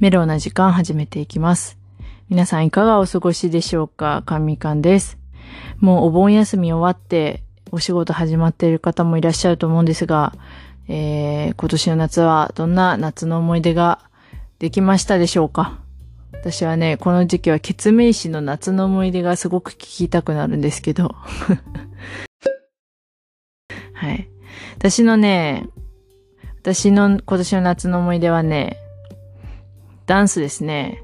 メロウな時間始めていきます。皆さんいかがお過ごしでしょうか？かみかんです。もうお盆休み終わってお仕事始まっている方もいらっしゃると思うんですが、えー、今年の夏はどんな夏の思い出ができましたでしょうか？私はね、この時期はケツメイシの夏の思い出がすごく聞きたくなるんですけど。はい。私のね、私の今年の夏の思い出はね、ダンスですね。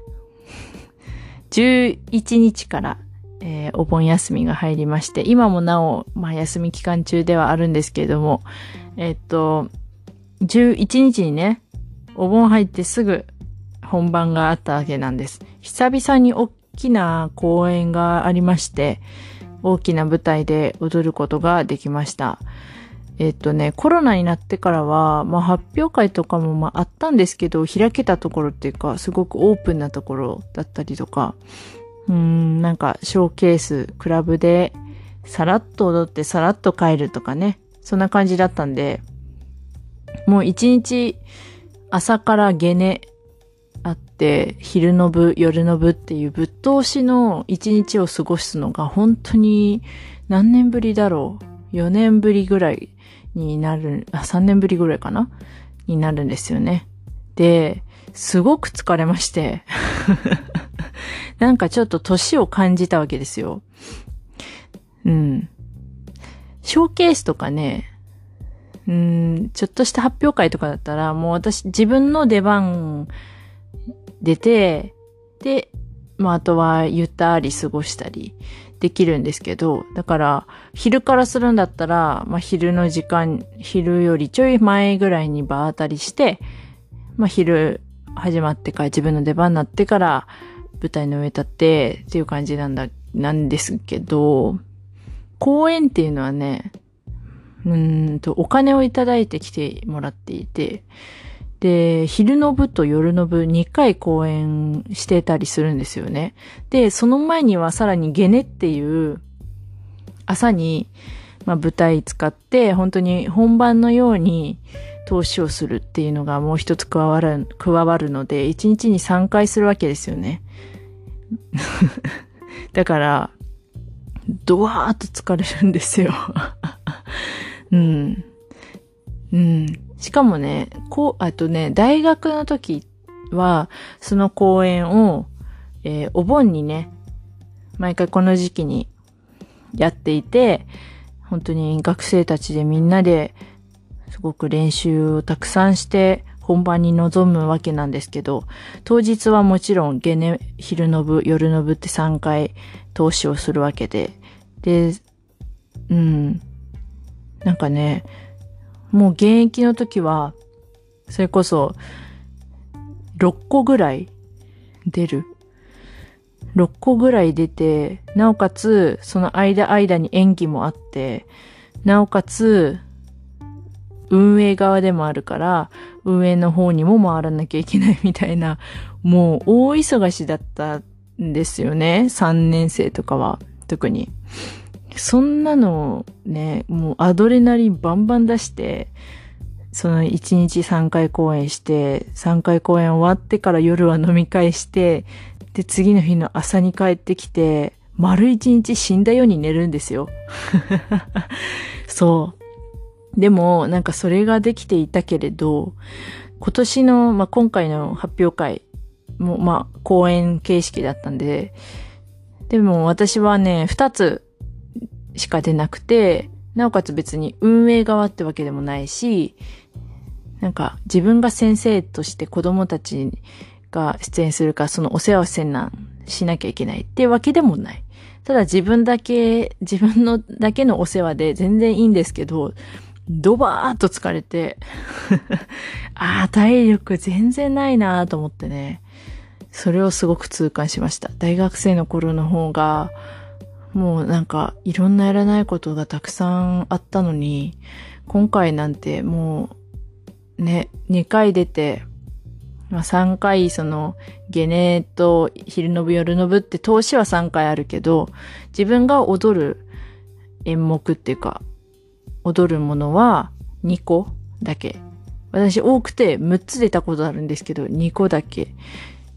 11日から、えーお盆休みが入りまして、今もなお、まあ、休み期間中ではあるんですけれども、えっと、11日にね、お盆入ってすぐ本番があったわけなんです。久々に大きな公演がありまして、大きな舞台で踊ることができました。えっとね、コロナになってからは、まあ発表会とかもまああったんですけど、開けたところっていうか、すごくオープンなところだったりとか、うーん、なんかショーケース、クラブで、さらっと踊ってさらっと帰るとかね、そんな感じだったんで、もう一日朝からゲネあって、昼の部、夜の部っていうぶっ通しの一日を過ごすのが本当に何年ぶりだろう ?4 年ぶりぐらいになる、あ、3年ぶりぐらいかな？になるんですよね。で、すごく疲れまして。なんかちょっと年を感じたわけですよ。うん。ショーケースとかね、うん、ちょっとした発表会とかだったら、もう私自分の出番出て、で、まああとはゆったり過ごしたりできるんですけど、だから昼からするんだったら、まあ昼の時間、昼よりちょい前ぐらいに場当たりして、まあ昼始まってから自分の出番になってから舞台の上立ってっていう感じなんだ、なんですけど、公演っていうのはね、うんと、お金をいただいて来てもらっていて、で、昼の部と夜の部2回公演してたりするんですよね。で、その前にはさらにゲネっていう、朝に、まあ、舞台使って、本当に本番のように投資をするっていうのがもう一つ加わる、加わるので、1日に3回するわけですよね。だから、ドワーッと疲れるんですよ。うん。うん。しかもね、こう、あとね、大学の時は、その公演を、えーお盆にね、毎回この時期にやっていて、本当に学生たちでみんなで、すごく練習をたくさんして、本番に臨むわけなんですけど、当日はもちろん、ゲネ、昼の部、夜の部って3回投資をするわけで、で、うん。なんかね、もう現役の時は、それこそ、6個ぐらい出る。6個ぐらい出て、なおかつ、その間間に演技もあって、なおかつ、運営側でもあるから、運営の方にも回らなきゃいけないみたいな、もう大忙しだったんですよね。3年生とかは、特に。そんなのね、もうアドレナリンバンバン出して、その1日3回公演して、3回公演終わってから夜は飲み会して、で、次の日の朝に帰ってきて、丸1日死んだように寝るんですよ。そう。でも、なんかそれができていたけれど、今年の、まあ、今回の発表会も、まあ、公演形式だったんで、でも私はね、二つしか出なくて、なおかつ別に運営側ってわけでもないし、なんか自分が先生として子供たちが出演するか、そのお世話をせんなんしなきゃいけないってわけでもない。ただ自分だけ、自分のだけのお世話で全然いいんですけど、ドバーっと疲れて、ああ、体力全然ないなと思ってね、それをすごく痛感しました。大学生の頃の方が、もうなんかいろんなやらないことがたくさんあったのに、今回なんてもうね、2回出て、まあ、3回そのゲネと昼の部夜の部って投資は3回あるけど、自分が踊る演目っていうか、踊るものは2個だけ私多くて6つ出たことあるんですけど、2個だけ。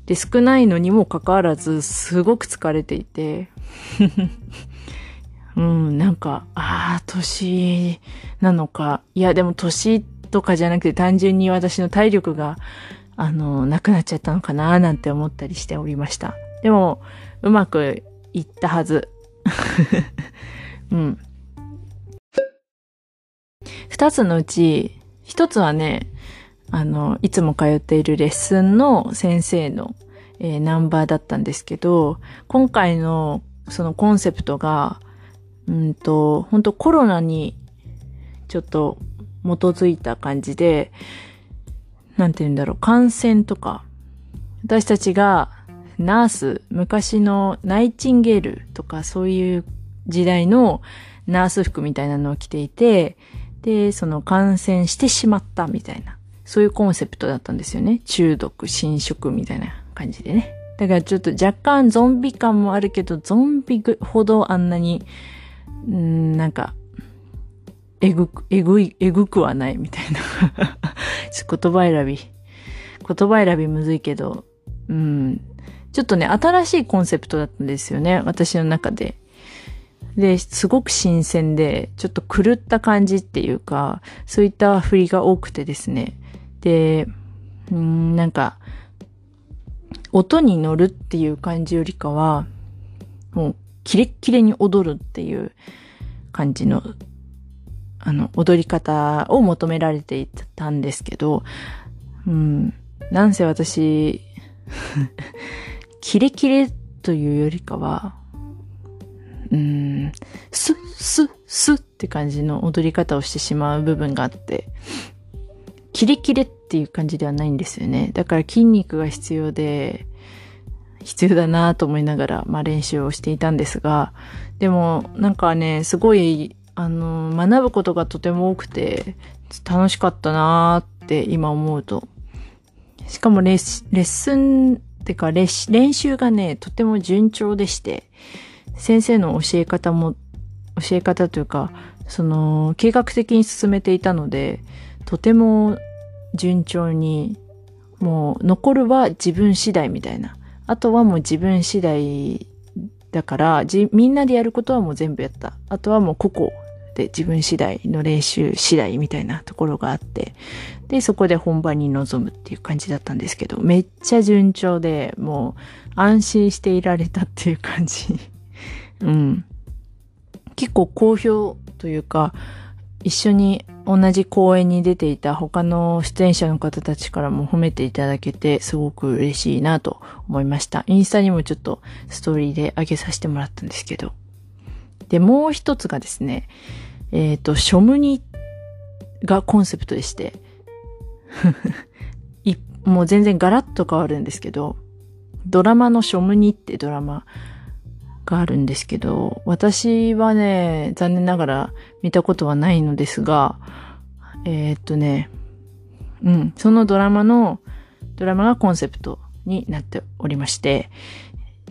で、少ないのにもかかわらず、すごく疲れていて。うん、なんか、ああ、年なのか。いや、でも年とかじゃなくて単純に私の体力が、あの、なくなっちゃったのかななんて思ったりしておりました。でも、うまくいったはず。うん。二つのうち、一つはね、あの、いつも通っているレッスンの先生の、えー、ナンバーだったんですけど、今回のそのコンセプトが、うんと、本当コロナにちょっと基づいた感じで、なんて言うんだろう、感染とか、私たちがナース、昔のナイチンゲールとかそういう時代のナース服みたいなのを着ていて、で、その感染してしまったみたいな、そういうコンセプトだったんですよね。中毒、侵食みたいな感じでね。だからちょっと若干ゾンビ感もあるけど、ゾンビほどあんなに、んなんか、えぐく、えぐい、えぐくはないみたいな 言葉選び。言葉選びむずいけど、うん。ちょっとね、新しいコンセプトだったんですよね。私の中で。で、すごく新鮮で、ちょっと狂った感じっていうか、そういった振りが多くてですね。で、うん、なんか、音に乗るっていう感じよりかは、もう、キレッキレに踊るっていう感じの、あの、踊り方を求められていたんですけど、うん、なんせ私、キレキレというよりかは、うん、スッ、スッ、スッって感じの踊り方をしてしまう部分があって、キレキレっていう感じではないんですよね。だから筋肉が必要で、必要だなと思いながら、まあ練習をしていたんですが、でもなんかね、すごい、あの、学ぶことがとても多くて、楽しかったなって今思うと。しかもレッレッスンってか練習がね、とても順調でして、先生の教え方も、教え方というか、その、計画的に進めていたので、とても順調に、もう残るは自分次第みたいな。あとはもう自分次第だから、みんなでやることはもう全部やった。あとはもう個々で自分次第の練習次第みたいなところがあって、で、そこで本番に臨むっていう感じだったんですけど、めっちゃ順調で、もう安心していられたっていう感じ。うん。結構好評というか、一緒に同じ公演に出ていた他の出演者の方たちからも褒めていただけてすごく嬉しいなと思いました。インスタにもちょっとストーリーで上げさせてもらったんですけど。で、もう一つがですね、えっ、ー、と、ショムニがコンセプトでして もう全然ガラッと変わるんですけど、ドラマのショムニってドラマがあるんですけど、私はね、残念ながら見たことはないのですが、えー、っとね、うん、そのドラマの、ドラマがコンセプトになっておりまして、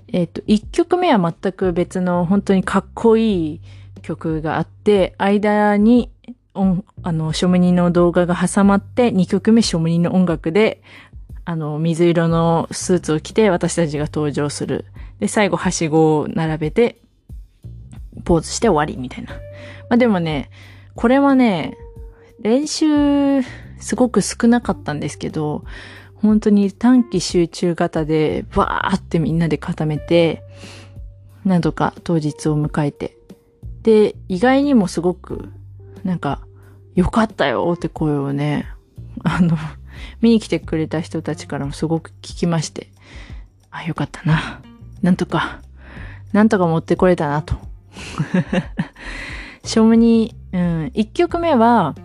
えー、っと、一曲目は全く別の本当にかっこいい曲があって、間に、あの、ショムニの動画が挟まって、2曲目ショムニの音楽で、あの、水色のスーツを着て私たちが登場するで、最後、はしごを並べて、ポーズして終わりみたいな。まあでもね、これはね、練習、すごく少なかったんですけど、本当に短期集中型で、バーってみんなで固めて、何度か当日を迎えて。で、意外にもすごく、なんか、よかったよって声をね、あの、見に来てくれた人たちからもすごく聞きまして、あ、よかったな。なんとか、なんとか持ってこれたなと。ショムに、うん、一曲目は、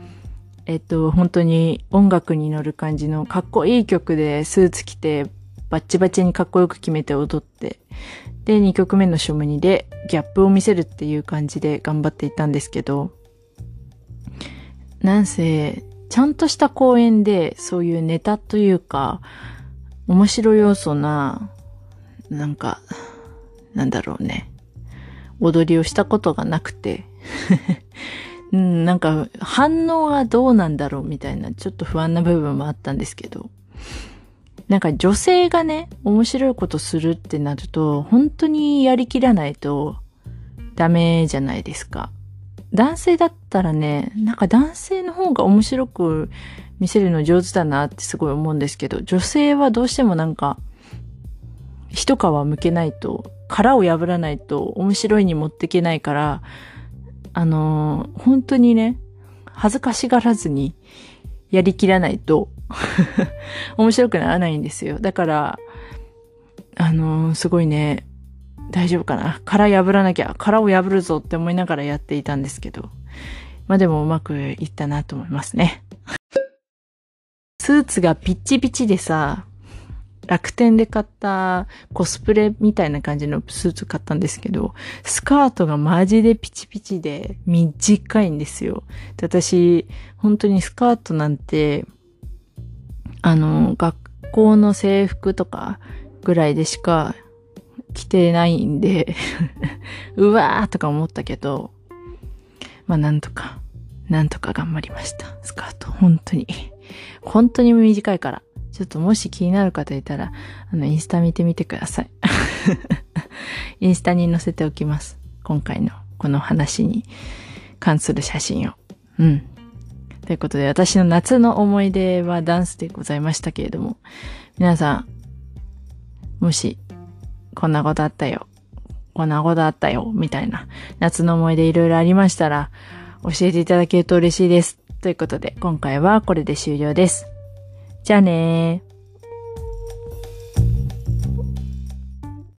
えっと、本当に音楽に乗る感じのかっこいい曲でスーツ着て、バッチバチにかっこよく決めて踊って、で、二曲目のショムニでギャップを見せるっていう感じで頑張っていたんですけど、なんせ、ちゃんとした公演でそういうネタというか、面白要素ななんか、なんだろうね。踊りをしたことがなくて うん、なんか反応がどうなんだろうみたいなちょっと不安な部分もあったんですけど、なんか女性がね、面白いことするってなると、本当にやりきらないとダメじゃないですか。男性だったらね、なんか男性の方が面白く見せるの上手だなってすごい思うんですけど、女性はどうしてもなんか、一皮向けないと、殻を破らないと面白いに持っていけないから、あのー、本当にね、恥ずかしがらずにやりきらないと 面白くならないんですよ。だから、あのー、すごいね、大丈夫かな？殻破らなきゃ、殻を破るぞって思いながらやっていたんですけど。まあでもうまくいったなと思いますね。スーツがピッチピチでさ、楽天で買ったコスプレみたいな感じのスーツ買ったんですけど、スカートがマジでピチピチで短いんですよ。で私、本当にスカートなんて、あの、学校の制服とかぐらいでしか着てないんで うわーとか思ったけど、まあなんとか、なんとか頑張りました。スカート、本当に。本当に短いから。ちょっともし気になる方いたら、あの、インスタ見てみてください。インスタに載せておきます。今回のこの話に関する写真を。うん。ということで、私の夏の思い出はダンスでございましたけれども、皆さん、もし、こんなことあったよ。こんなことあったよ。みたいな、夏の思い出いろいろありましたら、教えていただけると嬉しいです。ということで、今回はこれで終了です。じゃあねー。